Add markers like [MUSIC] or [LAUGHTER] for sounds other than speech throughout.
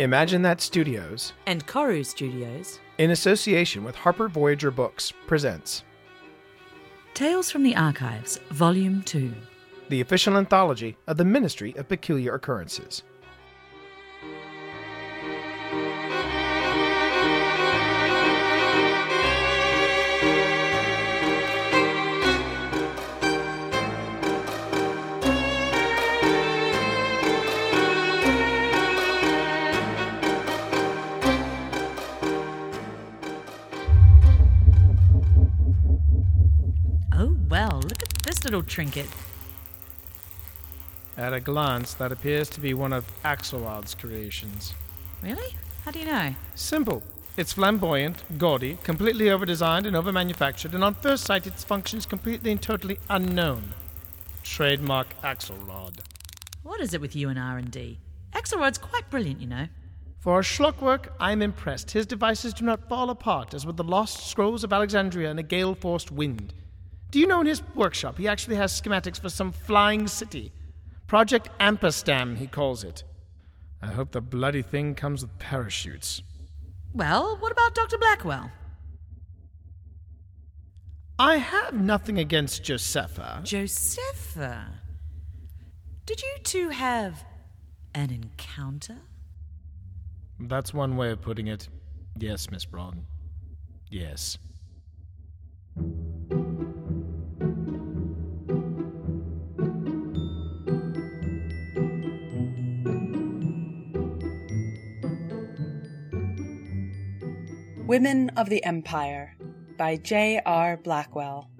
Imagine That Studios, and Koru Studios, in association with Harper Voyager Books, presents Tales from the Archives, Volume 2. the official anthology of the Ministry of Peculiar Occurrences. Little trinket. At a glance, that appears to be one of Axelrod's creations. Really? How do you know? Simple. It's flamboyant, gaudy, completely overdesigned and overmanufactured, and on first sight its function is completely and totally unknown. Trademark Axelrod. What is it with you and R&D? Axelrod's quite brilliant, you know. For a schlock work, I'm impressed. His devices do not fall apart as with the lost scrolls of Alexandria in a gale-forced wind. Do you know in his workshop he actually has schematics for some flying city? Project Amperstam, he calls it. I hope the bloody thing comes with parachutes. Well, what about Dr. Blackwell? I have nothing against Josepha. Josepha. Did you two have an encounter? That's one way of putting it. Yes, Miss Broughton. Yes. Women of the Empire by J. R. Blackwell.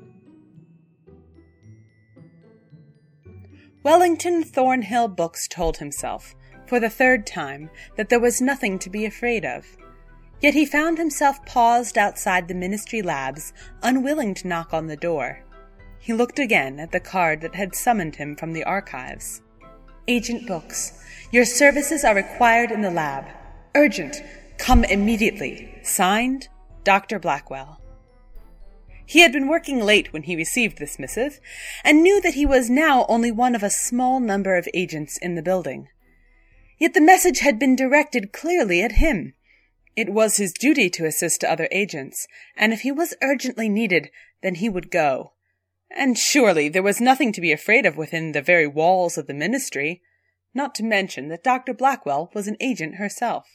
Wellington Thornhill Books told himself, for the third time, that there was nothing to be afraid of. Yet he found himself paused outside the ministry labs, unwilling to knock on the door. He looked again at the card that had summoned him from the archives. Agent Books, your services are required in the lab. Urgent. Come immediately. Signed, Dr. Blackwell. He had been working late when he received this missive, and knew that he was now only one of a small number of agents in the building. Yet the message had been directed clearly at him. It was his duty to assist other agents, and if he was urgently needed, then he would go. And surely there was nothing to be afraid of within the very walls of the ministry, not to mention that Dr. Blackwell was an agent herself.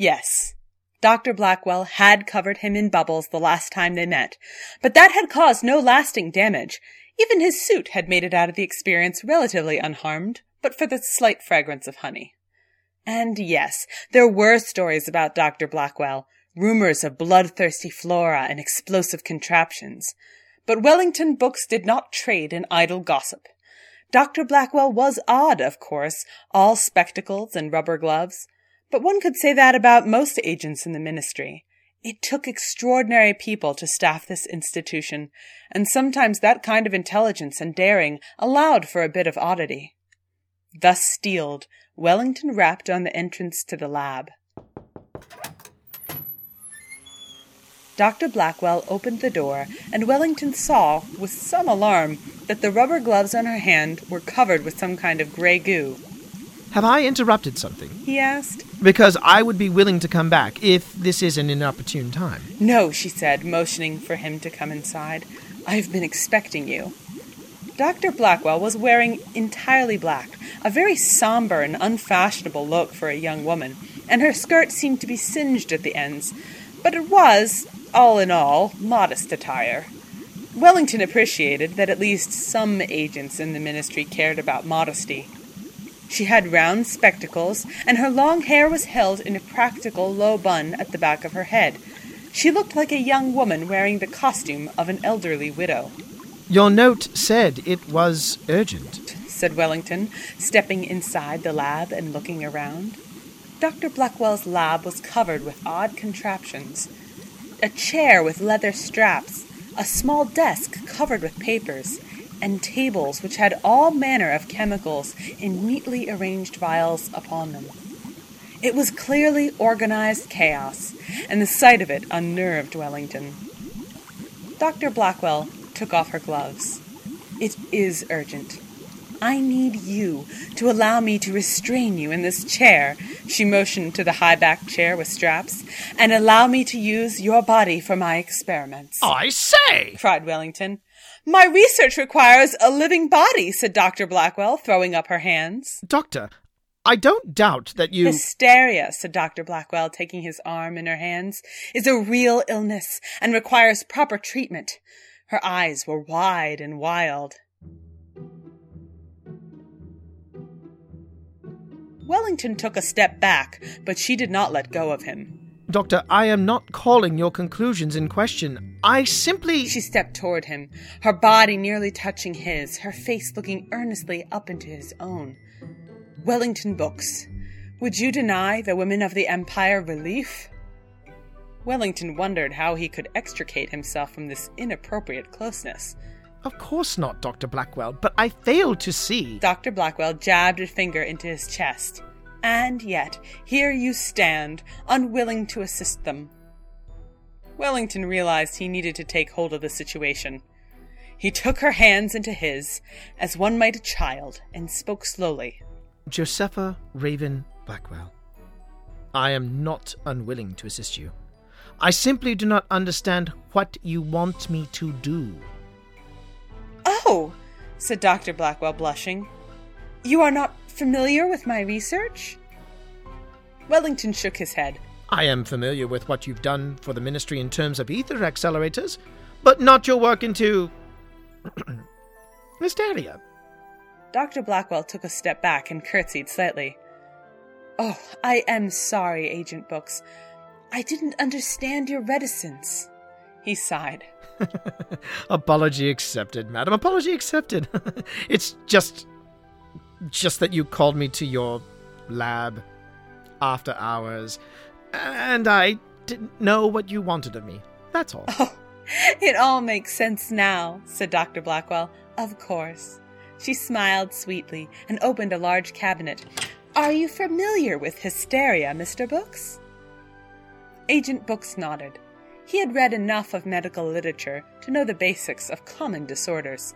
Yes, Dr. Blackwell had covered him in bubbles the last time they met, but that had caused no lasting damage. Even his suit had made it out of the experience relatively unharmed, but for the slight fragrance of honey. And yes, there were stories about Dr. Blackwell, rumors of bloodthirsty flora and explosive contraptions. But Wellington Books did not trade in idle gossip. Dr. Blackwell was odd, of course, all spectacles and rubber gloves. But one could say that about most agents in the ministry. It took extraordinary people to staff this institution, and sometimes that kind of intelligence and daring allowed for a bit of oddity. Thus steeled, Wellington rapped on the entrance to the lab. Dr. Blackwell opened the door, and Wellington saw, with some alarm, that the rubber gloves on her hand were covered with some kind of gray goo. Have I interrupted something? He asked. Because I would be willing to come back if this is an inopportune time. No, she said, motioning for him to come inside. I've been expecting you. Dr. Blackwell was wearing entirely black, a very somber and unfashionable look for a young woman, and her skirt seemed to be singed at the ends. But it was, all in all, modest attire. Wellington appreciated that at least some agents in the ministry cared about modesty. She had round spectacles, and her long hair was held in a practical low bun at the back of her head. She looked like a young woman wearing the costume of an elderly widow. Your note said it was urgent. said Wellington, stepping inside the lab and looking around. Dr. Blackwell's lab was covered with odd contraptions a chair with leather straps, a small desk covered with papers, and tables which had all manner of chemicals in neatly arranged vials upon them. It was clearly organized chaos, and the sight of it unnerved Wellington. Dr. Blackwell took off her gloves. It is urgent. I need you to allow me to restrain you in this chair, she motioned to the high backed chair with straps, and allow me to use your body for my experiments. I say! cried Wellington. My research requires a living body, said Dr. Blackwell, throwing up her hands. Doctor, I don't doubt that you. Hysteria, said Dr. Blackwell, taking his arm in her hands, is a real illness and requires proper treatment. Her eyes were wide and wild. Wellington took a step back, but she did not let go of him. Doctor, I am not calling your conclusions in question. I simply. She stepped toward him, her body nearly touching his, her face looking earnestly up into his own. Wellington Books, would you deny the women of the Empire relief? Wellington wondered how he could extricate himself from this inappropriate closeness. Of course not, Dr. Blackwell, but I fail to see. Dr. Blackwell jabbed a finger into his chest. And yet, here you stand, unwilling to assist them. Wellington realized he needed to take hold of the situation. He took her hands into his, as one might a child, and spoke slowly. Josepha Raven Blackwell, I am not unwilling to assist you. I simply do not understand what you want me to do. Oh, said Dr. Blackwell, blushing. You are not familiar with my research? Wellington shook his head. I am familiar with what you've done for the ministry in terms of ether accelerators, but not your work into. [CLEARS THROAT] hysteria. Dr. Blackwell took a step back and curtsied slightly. Oh, I am sorry, Agent Books. I didn't understand your reticence. He sighed. [LAUGHS] Apology accepted, madam. Apology accepted. [LAUGHS] it's just. Just that you called me to your lab after hours, and I didn't know what you wanted of me. That's all. Oh, [LAUGHS] it all makes sense now, said Dr. Blackwell. Of course. She smiled sweetly and opened a large cabinet. Are you familiar with hysteria, Mr. Books? Agent Books nodded. He had read enough of medical literature to know the basics of common disorders.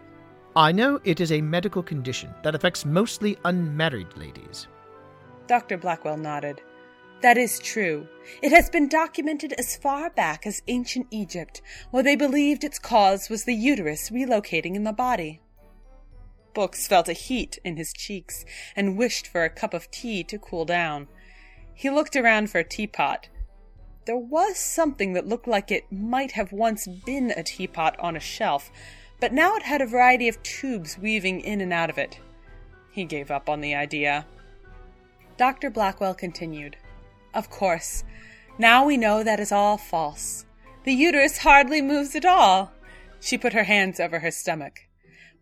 I know it is a medical condition that affects mostly unmarried ladies. Dr. Blackwell nodded. That is true. It has been documented as far back as ancient Egypt, where they believed its cause was the uterus relocating in the body. Books felt a heat in his cheeks and wished for a cup of tea to cool down. He looked around for a teapot. There was something that looked like it might have once been a teapot on a shelf, but now it had a variety of tubes weaving in and out of it. He gave up on the idea. Dr. Blackwell continued. Of course, now we know that is all false. The uterus hardly moves at all. She put her hands over her stomach.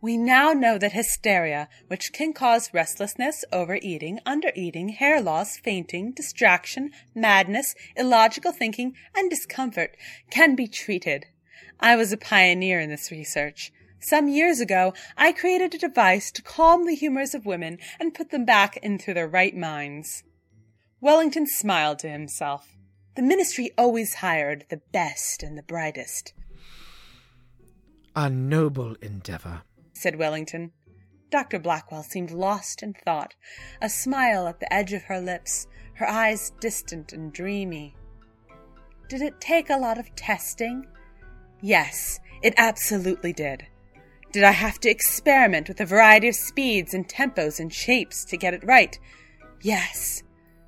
We now know that hysteria, which can cause restlessness, overeating, undereating, hair loss, fainting, distraction, madness, illogical thinking, and discomfort, can be treated. I was a pioneer in this research. Some years ago, I created a device to calm the humors of women and put them back into their right minds. Wellington smiled to himself. The ministry always hired the best and the brightest. A noble endeavor, said Wellington. Dr. Blackwell seemed lost in thought, a smile at the edge of her lips, her eyes distant and dreamy. Did it take a lot of testing? Yes, it absolutely did. Did I have to experiment with a variety of speeds and tempos and shapes to get it right? Yes.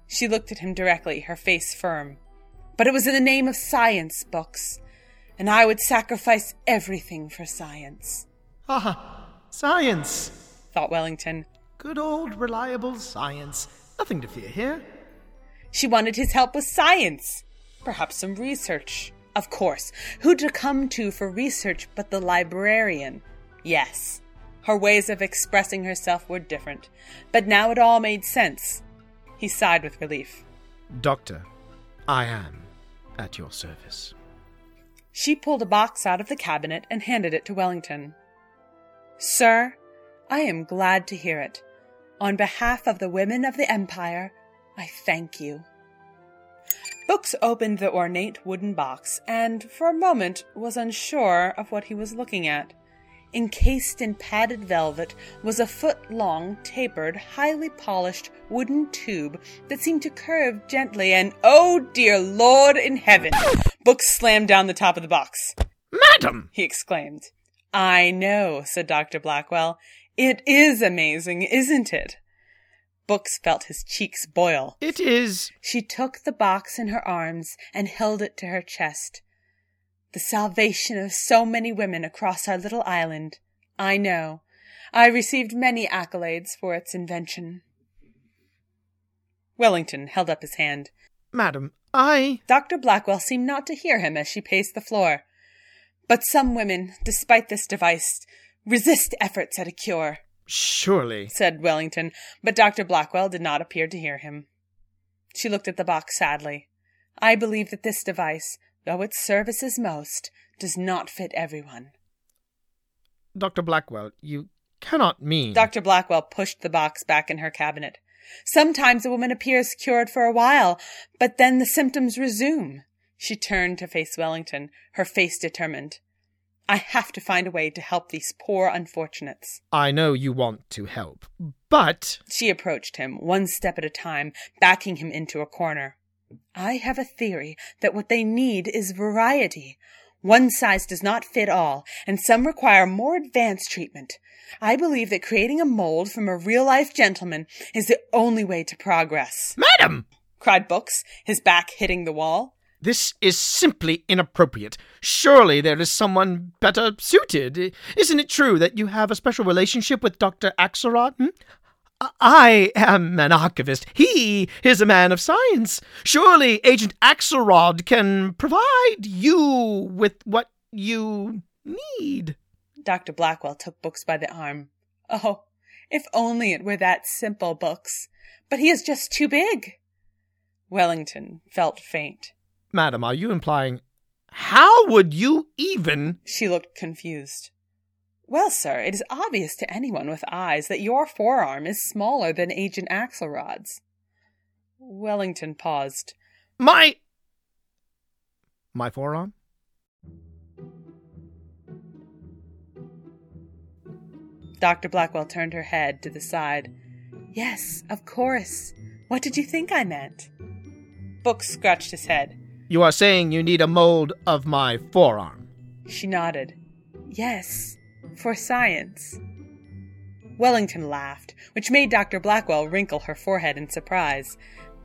She looked at him directly, her face firm. But it was in the name of science, Books, and I would sacrifice everything for science. Ah, science, thought Wellington. Good old reliable science. Nothing to fear here. She wanted his help with science. Perhaps some research. Of course. Who to come to for research but the librarian? Yes. Her ways of expressing herself were different, but now it all made sense. He sighed with relief. Doctor, I am at your service. She pulled a box out of the cabinet and handed it to Wellington. Sir, I am glad to hear it. On behalf of the women of the Empire, I thank you. Books opened the ornate wooden box and, for a moment, was unsure of what he was looking at. Encased in padded velvet was a foot long, tapered, highly polished wooden tube that seemed to curve gently, and oh dear Lord in heaven! Books slammed down the top of the box. Madam! he exclaimed. I know, said Dr. Blackwell. It is amazing, isn't it? Books felt his cheeks boil. It is. She took the box in her arms and held it to her chest. The salvation of so many women across our little island. I know. I received many accolades for its invention. Wellington held up his hand. Madam, I. Dr. Blackwell seemed not to hear him as she paced the floor. But some women, despite this device, resist efforts at a cure. Surely, said Wellington, but Dr. Blackwell did not appear to hear him. She looked at the box sadly. I believe that this device, though it services most, does not fit everyone. Dr. Blackwell, you cannot mean. Dr. Blackwell pushed the box back in her cabinet. Sometimes a woman appears cured for a while, but then the symptoms resume. She turned to face Wellington, her face determined. I have to find a way to help these poor unfortunates. I know you want to help, but. She approached him, one step at a time, backing him into a corner. I have a theory that what they need is variety. One size does not fit all, and some require more advanced treatment. I believe that creating a mold from a real life gentleman is the only way to progress. Madam! cried Books, his back hitting the wall. This is simply inappropriate. Surely there is someone better suited. Isn't it true that you have a special relationship with Dr. Axelrod? Hmm? I am an archivist. He is a man of science. Surely Agent Axelrod can provide you with what you need. Dr. Blackwell took Books by the arm. Oh, if only it were that simple, Books. But he is just too big. Wellington felt faint. Madam, are you implying how would you even? She looked confused. Well, sir, it is obvious to anyone with eyes that your forearm is smaller than Agent Axelrod's. Wellington paused. My. My forearm? Dr. Blackwell turned her head to the side. Yes, of course. What did you think I meant? Book scratched his head. You are saying you need a mold of my forearm. She nodded. Yes, for science. Wellington laughed, which made Dr. Blackwell wrinkle her forehead in surprise.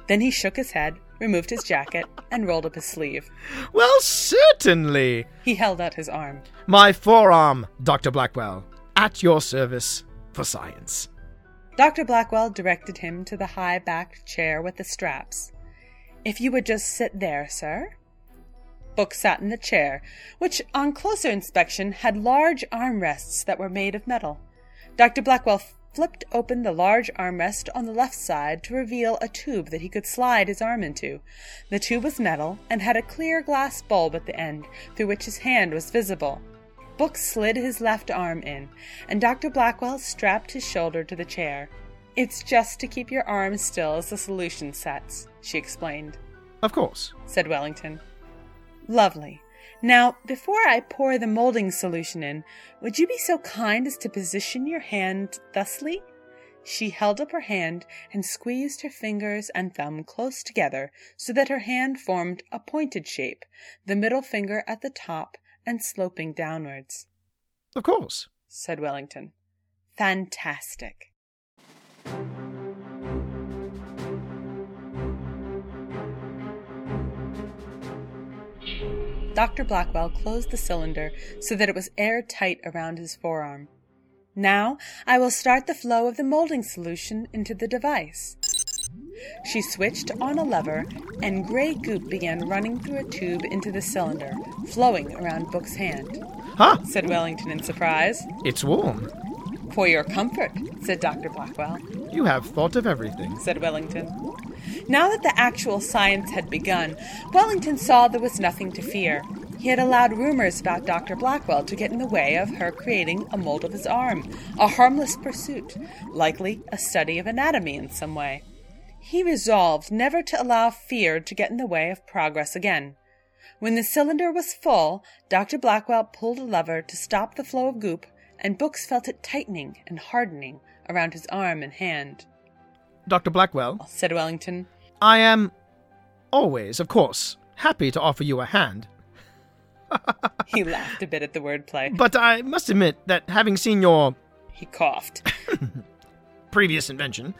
Then he shook his head, removed his jacket, and rolled up his sleeve. Well, certainly. He held out his arm. My forearm, Dr. Blackwell, at your service for science. Dr. Blackwell directed him to the high backed chair with the straps. If you would just sit there, sir. Book sat in the chair, which on closer inspection had large armrests that were made of metal. Dr. Blackwell flipped open the large armrest on the left side to reveal a tube that he could slide his arm into. The tube was metal and had a clear glass bulb at the end, through which his hand was visible. Book slid his left arm in, and Dr. Blackwell strapped his shoulder to the chair. It's just to keep your arm still as the solution sets, she explained. Of course, said Wellington. Lovely. Now, before I pour the molding solution in, would you be so kind as to position your hand thusly? She held up her hand and squeezed her fingers and thumb close together so that her hand formed a pointed shape, the middle finger at the top and sloping downwards. Of course, said Wellington. Fantastic. Dr. Blackwell closed the cylinder so that it was airtight around his forearm. Now I will start the flow of the molding solution into the device. She switched on a lever, and gray goop began running through a tube into the cylinder, flowing around Book's hand. Huh? said Wellington in surprise. It's warm. For your comfort, said Dr. Blackwell. You have thought of everything, said Wellington. Now that the actual science had begun, Wellington saw there was nothing to fear. He had allowed rumors about Dr. Blackwell to get in the way of her creating a mold of his arm, a harmless pursuit, likely a study of anatomy in some way. He resolved never to allow fear to get in the way of progress again. When the cylinder was full, Dr. Blackwell pulled a lever to stop the flow of goop and Books felt it tightening and hardening around his arm and hand. Dr. Blackwell, Said Wellington. I am always, of course, happy to offer you a hand. [LAUGHS] He laughed a bit at the wordplay. But I must admit that having seen your He coughed. [LAUGHS] previous invention,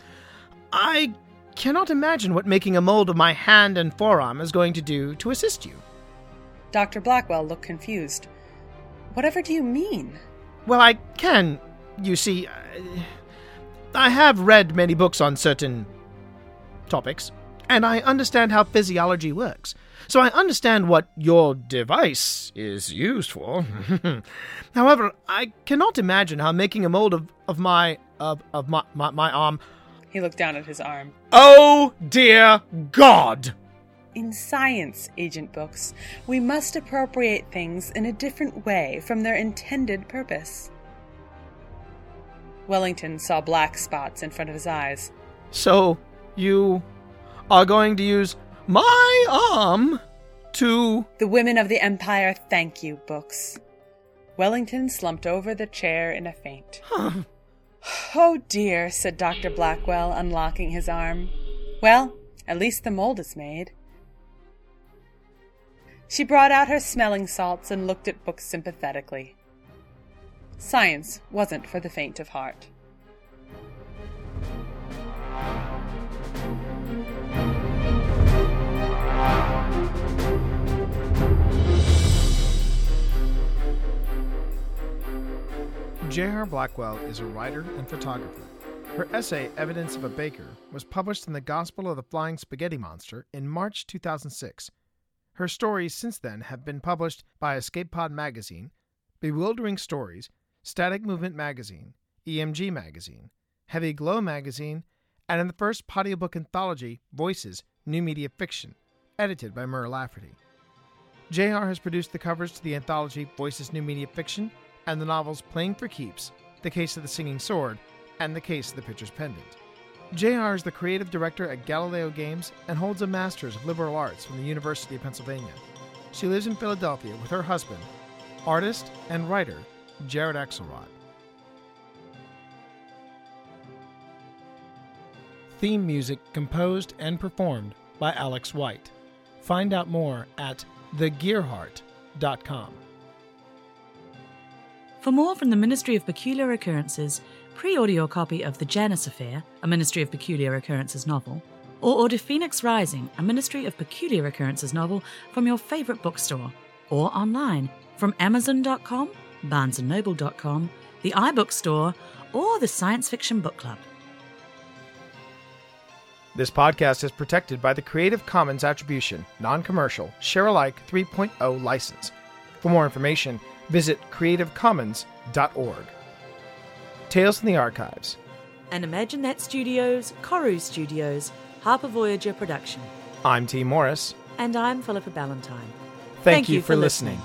I cannot imagine what making a mold of my hand and forearm is going to do to assist you. Dr. Blackwell looked confused. Whatever do you mean? Well, I can. You see, I, have read many books on certain topics, and I understand how physiology works. So I understand what your device is used for. [LAUGHS] However, I cannot imagine how making a mold of, of my of, of my, my, my arm. He looked down at his arm. Oh dear God! In science, Agent Books, we must appropriate things in a different way from their intended purpose. Wellington saw black spots in front of his eyes. So you are going to use my arm to The women of the Empire thank you, Books. Wellington slumped over the chair in a faint. [SIGHS] oh dear, said Dr. Blackwell, unlocking his arm. Well, at least the mold is made. She brought out her smelling salts and looked at Books sympathetically. Science wasn't for the faint of heart. J.R. Blackwell is a writer and photographer. Her essay, Evidence of a Baker, was published in the Gospel of the Flying Spaghetti Monster in March 2006. Her stories since then have been published by Escape Pod Magazine, Bewildering Stories, Static Movement Magazine, EMG Magazine, Heavy Glow Magazine, and in the first audiobook anthology, Voices New Media Fiction, edited by Mur Lafferty. JR has produced the covers to the anthology Voices New Media Fiction and the novels Playing for Keeps, The Case of the Singing Sword, and The Case of the Pitcher's Pendant. JR is the creative director at Galileo Games and holds a Master's of Liberal Arts from the University of Pennsylvania. She lives in Philadelphia with her husband, artist and writer Jared Axelrod. Theme music composed and performed by Alex White. Find out more at thegearheart.com. For more from the Ministry of Peculiar Occurrences, pre order your copy of The Janus Affair, a Ministry of Peculiar Occurrences novel, or order Phoenix Rising, a Ministry of Peculiar Occurrences novel from your favorite bookstore, or online from Amazon.com, BarnesandNoble.com, the iBookstore, or the Science Fiction Book Club. This podcast is protected by the Creative Commons Attribution, Non Commercial, Share Alike 3.0 license. For more information, visit creativecommons.org. Tales from the Archives. And Imagine That Studios, Koru Studios, Harper Voyager production. I'm Tee Morris. And I'm Philippa Ballantine. Thank, you, for listening.